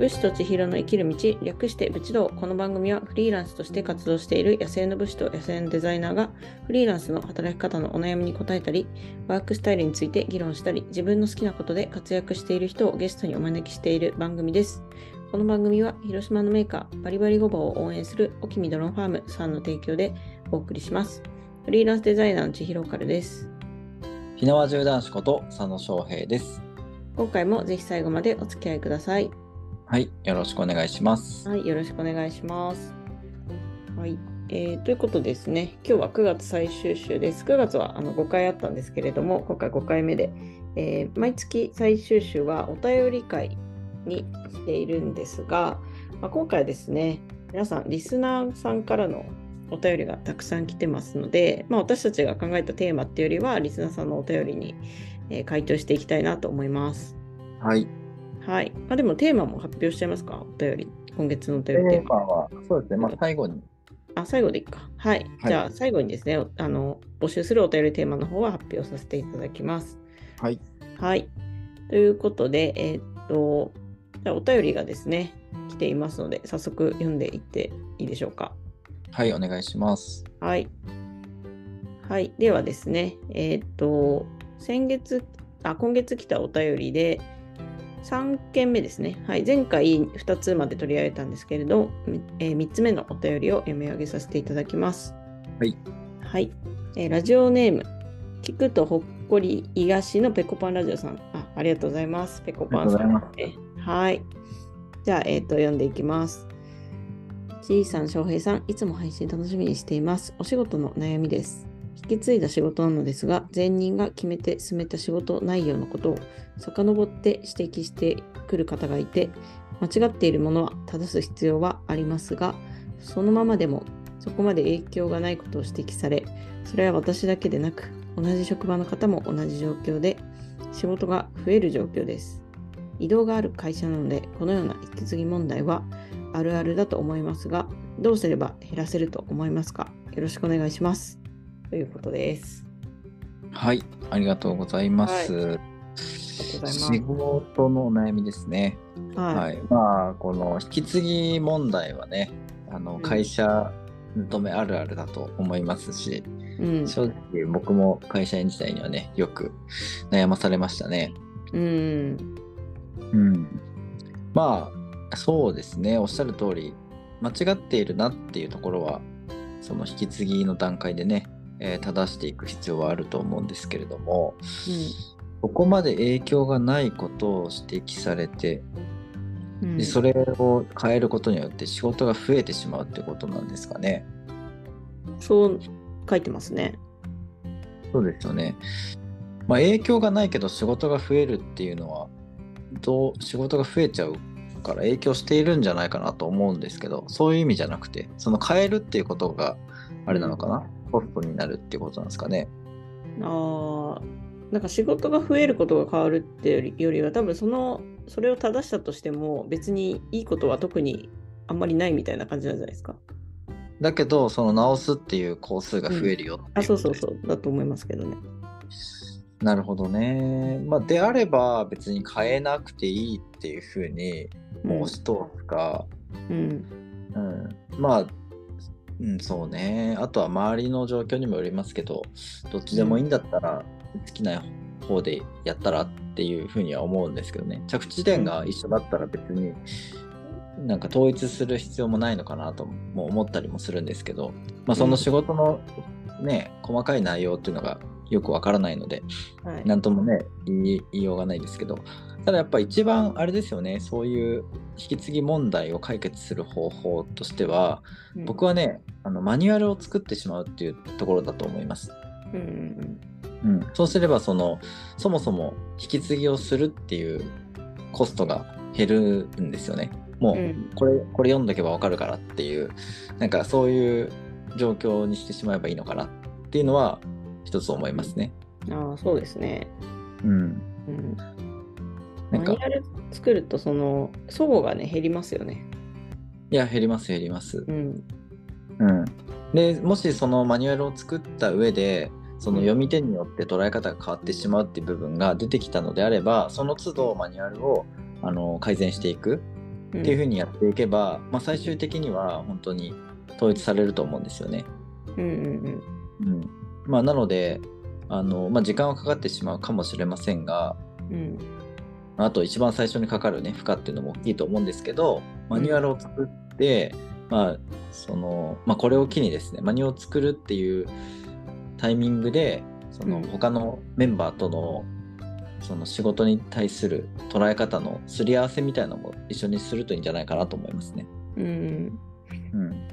武士と千尋の生きる道、略して武士道。この番組はフリーランスとして活動している野生の武士と野生のデザイナーがフリーランスの働き方のお悩みに答えたり、ワークスタイルについて議論したり、自分の好きなことで活躍している人をゲストにお招きしている番組です。この番組は広島のメーカーバリバリごぼうを応援するオキミドロンファームさんの提供でお送りします。フリーランスデザイナーの千尋カルです。火縄銃男子こと佐野翔平です。今回もぜひ最後までお付き合いください。はい、よろしくお願いします。はい、よろしくお願いします。はい、えーということですね、今日は9月最終週です。9月はあの5回あったんですけれども、今回5回目で、えー毎月最終週はお便り会にしているんですが、まあ、今回はですね、皆さん、リスナーさんからのお便りがたくさん来てますので、まあ、私たちが考えたテーマっていうよりは、リスナーさんのお便りに、えー回答していきたいなと思います。はい。はい。まあ、でもテーマも発表しちゃいますか？お便り。今月のおテ便りテーマ。ーマは、そうですね、まあ、最後に。あ、最後でいいか。はい。はいじゃあ、最後にですね、あの、募集するお便りテーマの方は発表させていただきます。はい。はい。ということで、えーっと、じゃあ、お便りがですね、来ていますので、早速読んでいっていいでしょうか？はい、お願いします。はい。はい。ではですね、えーっと、先月、あ、今月来たお便りで、3件目ですね。はい。前回2つまで取り上げたんですけれど、みえ3つ目のお便りを読み上げさせていただきます。はい。はい。えーラジオネーム、聞くとほっこりいがしのペコパンラジオさん。あありがとうございます。ペコパンさん。ありがとうござえはい。じゃあ、えっ、と、読んでいきます。ちいさん、翔平さん、いつも配信楽しみにしています。お仕事の悩みです。き継いだ仕事なのですが、前任が決めて進めた仕事内容のことを遡って指摘してくる方がいて、間違っているものは正す必要はありますが、そのままでもそこまで影響がないことを指摘され、それは私だけでなく、同じ職場の方も同じ状況で、仕事が増える状況です。移動がある会社なので、このような引き継ぎ問題はあるあるだと思いますが、どうすれば減らせると思いますか？よろしくお願いします。ということです。はい、ありがとうございます。ありがとうござい仕事のお悩みですね。ます。はい。まあ、この引き継ぎ問題はね、あのうん会社勤めあるあるだと思いますし、うん。正直僕も会社員時代にはね、よく悩まされましたね。うん。うん、まあそうですねおっしゃる通り間違っているなっていうところはその引き継ぎの段階でね、えー正していく必要はあると思うんですけれどもここまで影響がないことを指摘されてうん。でそれを変えることによって仕事が増えてしまうってことなんですかね。そう書いてますね。そうですよね。まあ、影響がないけど仕事が増えるっていうのはどう仕事が増えちゃうから影響しているんじゃないかなと思うんですけどそういう意味じゃなくてその変えるっていうことがあれなのかな、コストになるっていうことなんですかね。ああ、なんか仕事が増えることが変わるっていうよりは、多分その、それを正したとしても、別にいいことは特にあんまりないみたいな感じなんじゃないですか？だけどその直すっていう工数が増えるようことあ、そうそうそう、だと思いますけどね。なるほどね。まあ、であれば別に変えなくていいっていうふうにもう押し通すか、うん。うん、まあ、うん、そうね。あとは周りの状況にもよりますけど、どっちでもいいんだったら、好きな方でやったらっていうふうには思うんですけどね。着地点が一緒だったら別に、なんか統一する必要もないのかなとも思ったりもするんですけど、まあ、その仕事のね、細かい内容っていうのがよくわからないので、はい。なんともね言いようがないですけどただやっぱ一番あれですよねそういう引き継ぎ問題を解決する方法としてはうん僕はねあのマニュアルを作ってしまうっていうところだと思います。うんうんうん、そうすればそのそもそも引き継ぎをするっていうコストが減るんですよね。もうん。ううんこれこれ読んどけばわかるからっていうなんかそういう状況にしてしまえばいいのかなっていうのは一つ思いますね。ああ、そうですね。うん、うん。なんかマニュアル作ると、その、齟齬がね、減りますよね。いや減ります減ります。うん。うん、でもしそのマニュアルを作った上でその読み手によって捉え方が変わってしまうっていう部分が出てきたのであればその都度マニュアルをあの改善していくっていうふうにやっていけば、まあ、最終的には本当に統一されると思うんですよね。うんうんうんまあ、なのであの、まあ、時間はかかってしまうかもしれませんがうん。あと一番最初にかかるね負荷っていうのも大きいと思うんですけどマニュアルを作って、まあそのまあ、これを機にですねマニュアルを作るっていうタイミングでそのうん。他のメンバーとのその仕事に対する捉え方のすり合わせみたいなのも一緒にするといいんじゃないかなと思いますね。うん。うん、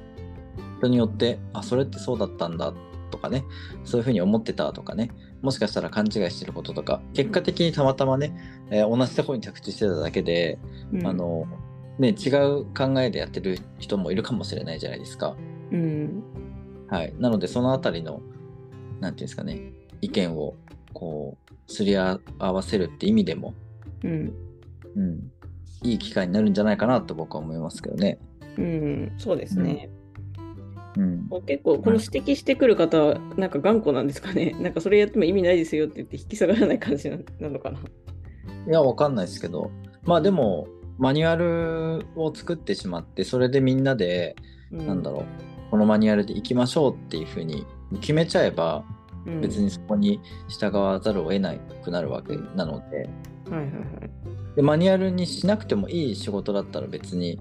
人によってあそれってそうだったんだとかねそういうふうに思ってたとかねもしかしたら勘違いしてることとか結果的にたまたまね、えー同じところに着地してただけで、うんあのね、違う考えでやってる人もいるかもしれないじゃないですか。うんはい、なのでそのあたりのなんていうんですかね意見をこうすり合わせるって意味でも、うんうん、いい機会になるんじゃないかなと僕は思いますけどね。うんそうですね。うん、結構この指摘してくる方はなんか頑固なんですかね。なんかそれやっても意味ないですよって言って引き下がらない感じななのかな。いや、わかんないですけど、まあでも、マニュアルを作ってしまって、それでみんなで、なんだろう、このマニュアルで行きましょうっていうふうに決めちゃえば、うん別にそこに従わざるを得なくなるわけなので、はいはいはい。でマニュアルにしなくてもいい仕事だったら別に、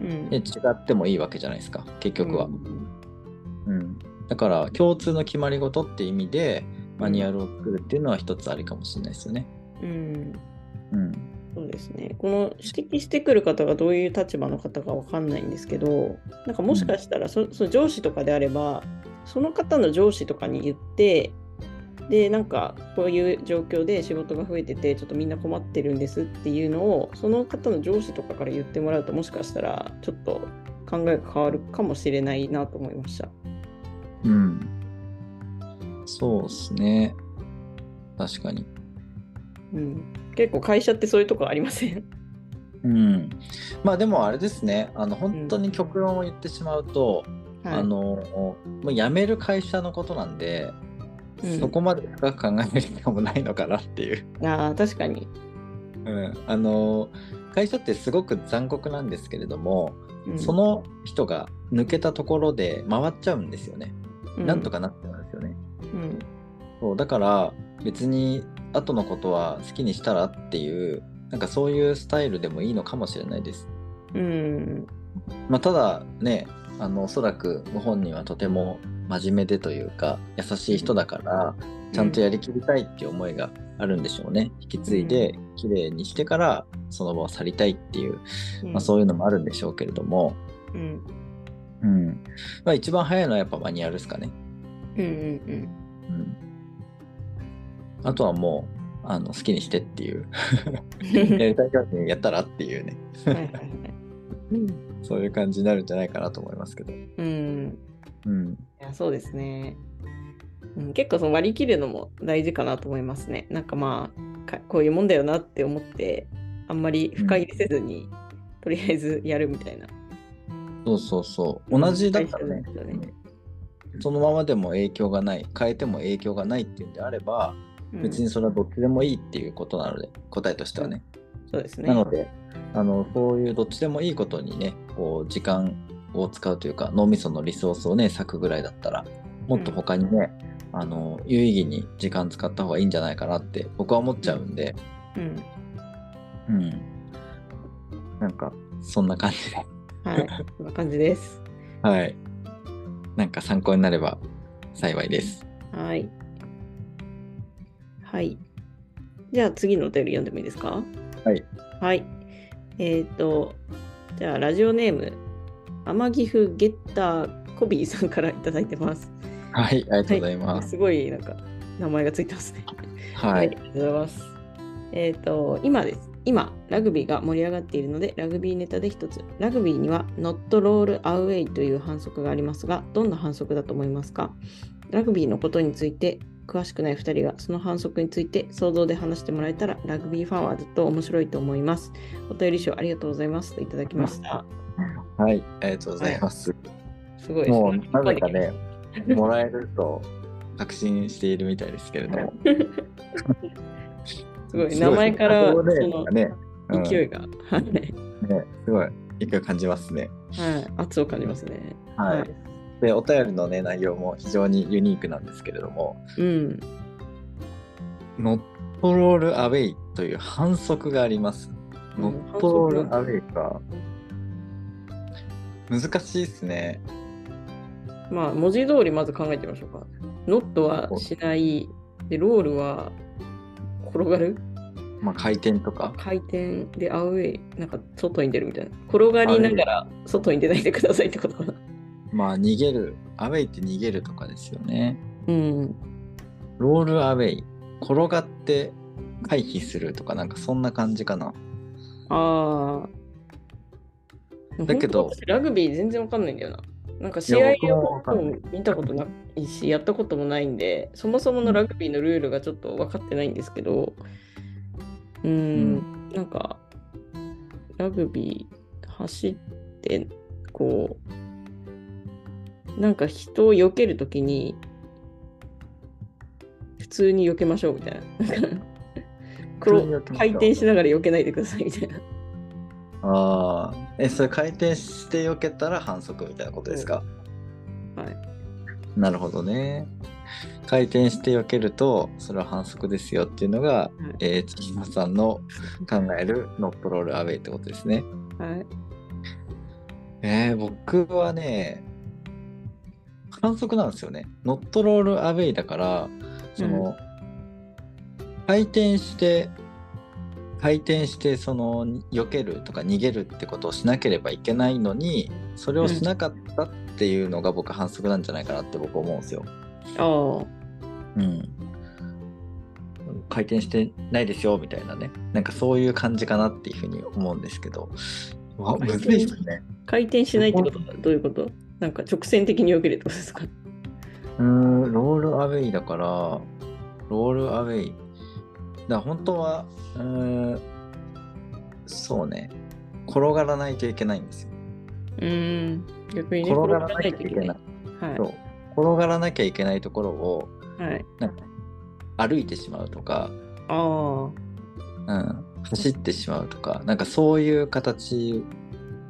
うんね、違ってもいいわけじゃないですか、結局は。うんうんだから、共通の決まり事って意味で、マニュアルを作るっていうのは一つありかもしれないですよね。うんうん。そうですね。この指摘してくる方がどういう立場の方かわかんないんですけど、なんかもしかしたらそ、その上司とかであれば、その方の上司とかに言って、で、なんかこういう状況で仕事が増えてて、ちょっとみんな困ってるんですっていうのを、その方の上司とかから言ってもらうと、もしかしたらちょっと考えが変わるかもしれないなと思いました。うん。そうですね。確かに。うん、結構会社ってそういうとこありません？うん。まあでもあれですね。あの本当に極論を言ってしまうと、はいあのもう辞める会社のことなんで、うんそこまで深く考える必要もないのかなっていう。ああ、確かに。うん。あの会社ってすごく残酷なんですけれども、うんその人が抜けたところで回っちゃうんですよね。なんとか。かなっちゃうんですよね。うんそうだから別に後のことは好きにしたらっていうなんかそういうスタイルでもいいのかもしれないです。うん。まあ、ただねあのおそらくご本人はとても真面目でというか優しい人だからちゃんとやりきりたいっていう思いがあるんでしょうね。引き継いで綺麗にしてからその場を去りたいっていう、うんまあ、そういうのもあるんでしょうけれども、うん。うんまあ、一番早いのはやっぱマニュアルですかね。うんうんうん、あとはもうあの好きにしてっていううん。やりたいようにやったらっていうね、はいはいはい。そういう感じになるんじゃないかなと思いますけど。うん。うん。いや、そうですね。うん、結構その割り切るのも大事かなと思いますね。なんかまあ、かこういうもんだよなって思って、あんまり深入りせずに、とりあえずやるみたいな。そうそうそう。同じだったらねねそのままでも影響がない、変えても影響がないっていうんであれば、うん別にそれはどっちでもいいっていうことなので、答えとしてはね。そうですね。なので、あのそういうどっちでもいいことにね、こう時間を使うというか、脳みそのリソースをね、割くぐらいだったら、もっと他にね、あの有意義に時間使った方がいいんじゃないかなって僕は思っちゃうんで、うん。うん。なんか、そんな感じで。はい。こんな感じです。はい。なんか参考になれば幸いです。はい。はい。じゃあ次のお便り読んでもいいですか？はい。はい。えっ、と、じゃあラジオネーム、天岐阜ゲッターコビーさんからいただいてます。はい、ありがとうございます。すごいなんか名前がついてますね。はい。ありがとうございます。えっ、と、今です。今、ラグビーが盛り上がっているので、ラグビーネタで一つ。ラグビーには、ノットロールアウェイという反則がありますが、どんな反則だと思いますか？ラグビーのことについて、詳しくない2人がその反則について想像で話してもらえたら、ラグビーファンはずっと面白いと思います。お便り賞ありがとうございますといただきました。はい、ありがとうございます。すごいですね。もう、なぜかね、もらえると確信しているみたいですけれども。すごい、名前からその勢いが。はいね、すごい。勢い感じますね。はい。圧を感じますね。はい。で、お便りのね、内容も非常にユニークなんですけれども、うん。ノットロールアウェイという反則があります。うんノットロールアウェイか。難しいっすね。まあ、文字通りまず考えてみましょうか。ノットはしない。で、ロールは転がるまあ、回転とか。回転でアウェイ、なんか外に出るみたいな。転がりながら外に出ないでくださいってことかな。まあ、逃げる。アウェイって逃げるとかですよね。うん。ロールアウェイ。転がって回避するとか、なんかそんな感じかな。ああ。だけどラグビー全然わかんないんだよな。なんか試合を見たことないし、やったこともないんで、そもそものラグビーのルールがちょっと分かってないんですけど、うーん、なんか、ラグビー走って、こう、なんか人を避けるときに、普通に避けましょうみたいな。回転しながら避けないでくださいみたいな。ああ。え、それ回転して避けたら反則みたいなことですか、はい。なるほどね。回転して避けると、それは反則ですよっていうのが、えー、月島さんの考えるノットロールアウェイってことですね。はい。えー、僕はね、反則なんですよね。ノットロールアウェイだから、その、回転して、回転して、その、避けるとか逃げるってことをしなければいけないのに、それをしなかったっていうのが僕反則なんじゃないかなって僕思うんですよ。ああ。うん。回転してないですよみたいなね。なんかそういう感じかなっていうふうに思うんですけど。わむずいっすね。回転しないってことはどういうこと？なんか直線的に避けるってことですか？うーん、ロールアウェイだから、ロールアウェイ。だから本当は、うーん、そうね、転がらないといけないんですよ。うーん。逆にね、転がらなきゃいけない。はいそう。転がらなきゃいけないところを、はい。なんか歩いてしまうとか、あうん、走ってしまうとか、なんかそういう形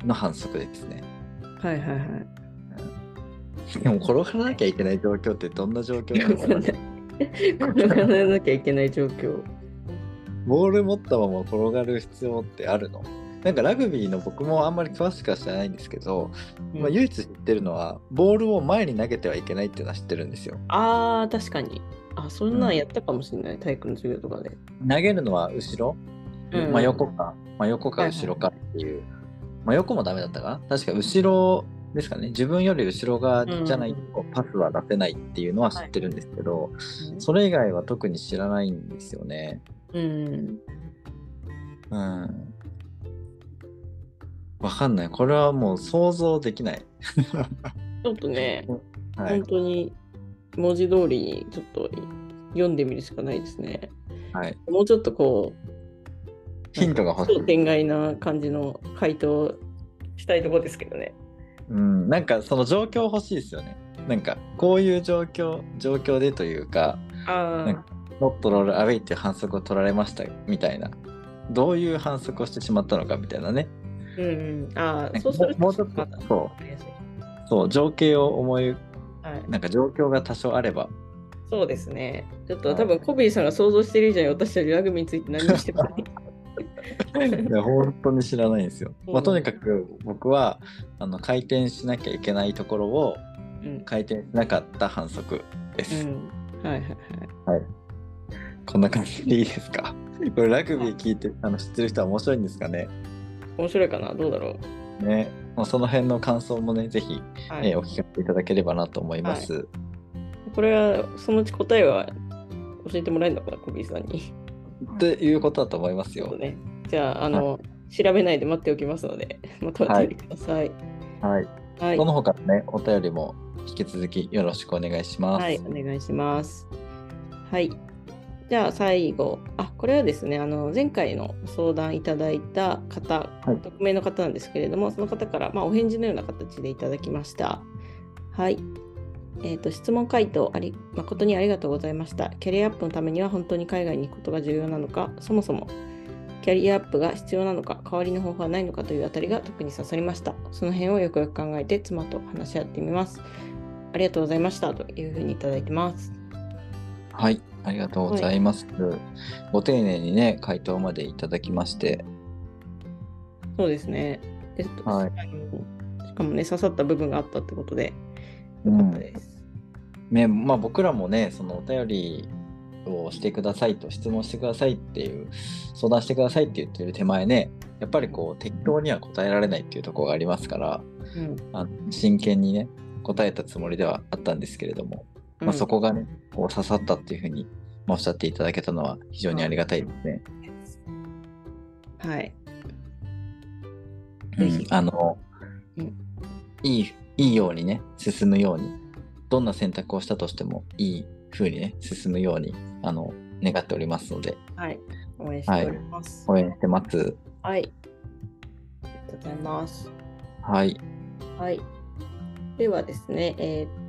の反則ですね。あ。はいはいはい。でも転がらなきゃいけない状況ってどんな状況なのかなわかんない。転がらなきゃいけない状況。ボール持ったまま転がる必要ってあるの？なんかラグビーの僕もあんまり詳しくは知らないんですけど、まあ、唯一知ってるのはボールを前に投げてはいけないっていうのは知ってるんですよ。ああ、確かに。あ、そんなんやったかもしれない、体育の授業とかで。投げるのは後ろ、うん真横か、真横か後ろかっていう。真横もダメだったかな？確か後ろですかね。自分より後ろ側じゃないとパスは出せないっていうのは知ってるんですけど、それ以外は特に知らないんですよね。うん。うん。わかんない。これはもう想像できない。ちょっとね、はい本。当に文字通りにちょっと読んでみるしかないですね。はい、もうちょっとこう、ヒントが欲しい。天外な感じの回答したいところですけどね。うん、なんかその状況欲しいですよね。なんかこういう状況、状況でというか、あなんかノットロールアウェイっていう反則を取られましたみたいな。どういう反則をしてしまったのかみたいなね。あ、うんうん。あそうするともうちょっとそう情景を思い、はい、なんか状況が多少あれば。そうですね。ちょっとはい多分コビーさんが想像してる以上に私たちラグビーについて何もしてない。いや、本当に知らないんですよ。まあ、うんとにかく僕はあの回転しなきゃいけないところをうん。回転しなかった反則です。うん。はいはいはい。こんな感じでいいですか？これラグビー聞いてあの知ってる人は面白いんですかね？面白いかな？どうだろう？ね。もうその辺の感想もね、ぜひ、はい。えーお聞かせいただければなと思います。これは、そのうち答えは教えてもらえるのかな、コビーさんに。っていうことだと思いますよ。ね。じゃあ、あの、調べないで待っておきますので、また待っててください。はい。はい。その他のね、お便りも引き続きよろしくお願いします。はい、お願いします。はい。じゃあ最後、あ、これはですね、あの前回の相談いただいた方、はい匿名の方なんですけれども、その方から、まあ、お返事のような形でいただきました。はい。えー、と質問回答あり誠にありがとうございました。キャリアアップのためには本当に海外に行くことが重要なのか、そもそもキャリアアップが必要なのか、代わりの方法はないのかというあたりが特に刺さりました。その辺をよくよく考えて妻と話し合ってみます。ありがとうございましたというふうにいただいてます。はい、ありがとうございます。ご丁寧にね、回答までいただきまして、そうですね。ではいあのしかもね、刺さった部分があったってことで、よかったです。ね、まあ僕らもね、そのお便りをしてくださいと、質問してくださいっていう、相談してくださいって言ってる手前ね、やっぱりこう適当には答えられないっていうところがありますから、うんあの真剣にね、答えたつもりではあったんですけれども、まあ、そこがね、こう刺さったっていうふうにまあおっしゃっていただけたのは非常にありがたいですね。うんはい。うんあの、うんいい、いいようにね、進むように、どんな選択をしたとしてもいい風にね、進むように、あの、願っておりますので、はい。応援しております。応援してます。はい。ありがとうございます。はい。はい。ではですね、えー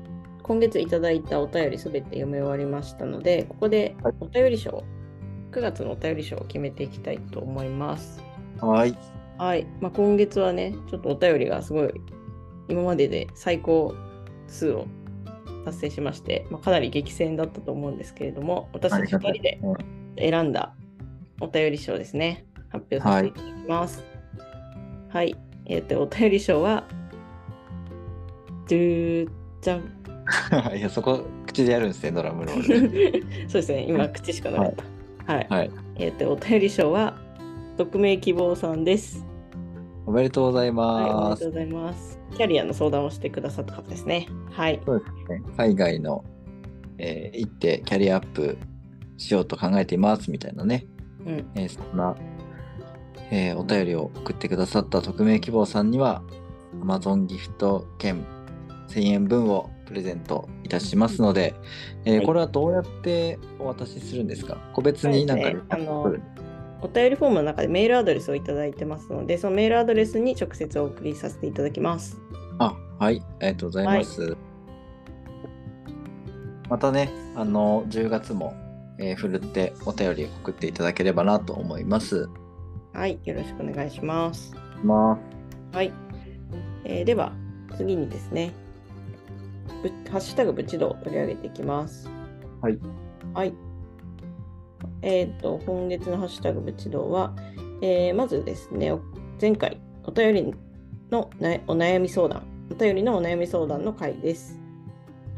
今月いただいたお便りすべて読み終わりましたので、ここではいお便り賞、9月のお便り賞を決めていきたいと思います。はい。はい。まあ、今月はね、ちょっとお便りがすごい、今までで最高数を達成しまして、まあ、かなり激戦だったと思うんですけれども、私たち2人で選んだお便り賞ですね。発表させていただきます。はい。えっ、と、お便り賞は、ドゥーじゃん。いや、そこ、口でやるんですね、ドラムロール。そうですね、今、口しかなかった。はい。はい。えっ、と、お便り賞は、匿名希望さんです。おめでとうございはい、おめます。でとうございます。キャリアの相談をしてくださった方ですね。はい。そうですね。海外の、えー行ってキャリアアップしようと考えていますみたいなね、うん。えーそんな、えーお便りを送ってくださった匿名希望さんには Amazon ギフト券1000円分をプレゼントいたしますので、えーはいこれはどうやってお渡しするんですか？個別になんか、ねあのお便りフォームの中でメールアドレスをいただいてますので、そのメールアドレスに直接お送りさせていただきます。あ、はい、ありがとうございます。またね、あの、10月も、えー、ふるってお便り送っていただければなと思います。はい。よろしくお願いします。まはい。えーでは、次にですね、ぶハッシュタグぶちどを取り上げていきます。はい。はい。えっ、と、今月のハッシュタグぶちどは、えーまずですね、お前回お便りのなお悩み相談、お便りのお悩み相談の回です。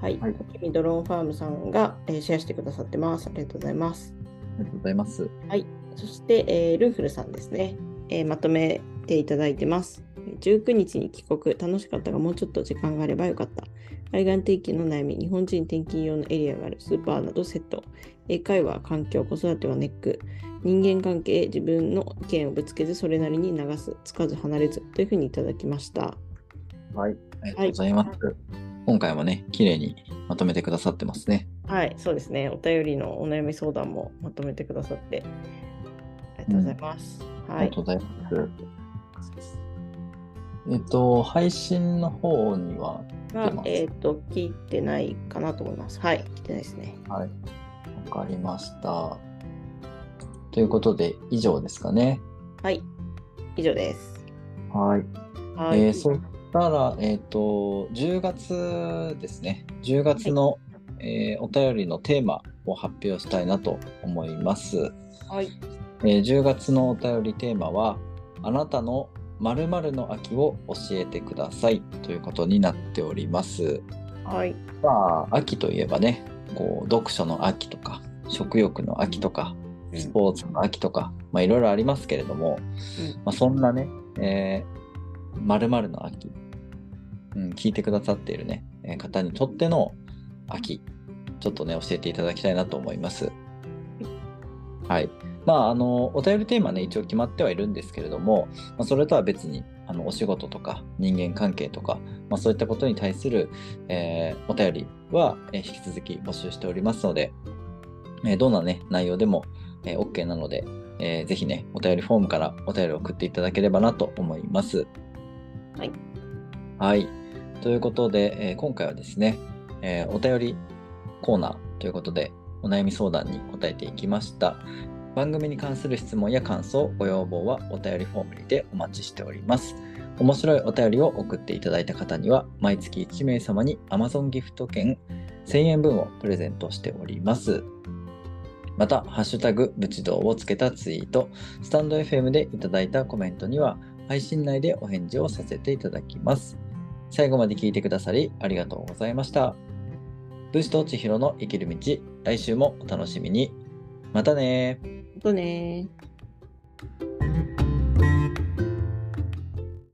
はい。はいドローンファームさんが、えーシェアしてくださってます。ありがとうございます。ありがとうございます。はい。そして、えールンフルさんですね、えーまとめていただいてます。19日に帰国、楽しかったがもうちょっと時間があればよかった。海岸定期の悩み、日本人転勤用のエリアがあるスーパーなどセット。英会話、環境、子育てはネック。人間関係、自分の意見をぶつけず、それなりに流す。つかず離れず。というふうにいただきました。はい。ありがとうございます。今回もね、綺麗にまとめてくださってますね。はい、そうですね。お便りのお悩み相談もまとめてくださって、ありがとうございます。はいありがとう。ございます。えっと、配信の方には、えっ、と、聞いてないかなと思います。はい、聞いてないですね。はい。わかりました。ということで、以上ですかね。はい、以上です。はい。はい。えーそしたら、えっ、と、10月ですね。10月の、えーお便りのテーマを発表したいなと思います。はい。えー10月のお便りテーマは、あなたの〇〇の秋を教えてくださいということになっております。はい。まあ、秋といえばね、こう読書の秋とか、食欲の秋とか、スポーツの秋とか、まあ、いろいろありますけれども、まあ、そんなね、えー、〇〇の秋、うん、聞いてくださっているね、えー方にとっての秋、ちょっとね、教えていただきたいなと思います。はい。まあ、あの、お便りテーマね、一応決まってはいるんですけれども、まあ、それとは別に、あの、お仕事とか人間関係とか、まあ、そういったことに対する、えーお便りは、えー引き続き募集しておりますので、えーどんなね、内容でも、えー OK なので、えーぜひね、お便りフォームからお便りを送っていただければなと思います。はい。はい。ということで、えー今回はですね、えーお便りコーナーということで、お悩み相談に答えていきました。番組に関する質問や感想、ご要望はお便りフォームにてお待ちしております。面白いお便りを送っていただいた方には、毎月1名様に Amazon ギフト券1000円分をプレゼントしております。また、ハッシュタグ、ブチ道をつけたツイート、スタンド FM でいただいたコメントには、配信内でお返事をさせていただきます。最後まで聞いてくださりありがとうございました。武士と千尋の生きる道、来週もお楽しみに。またねとねー。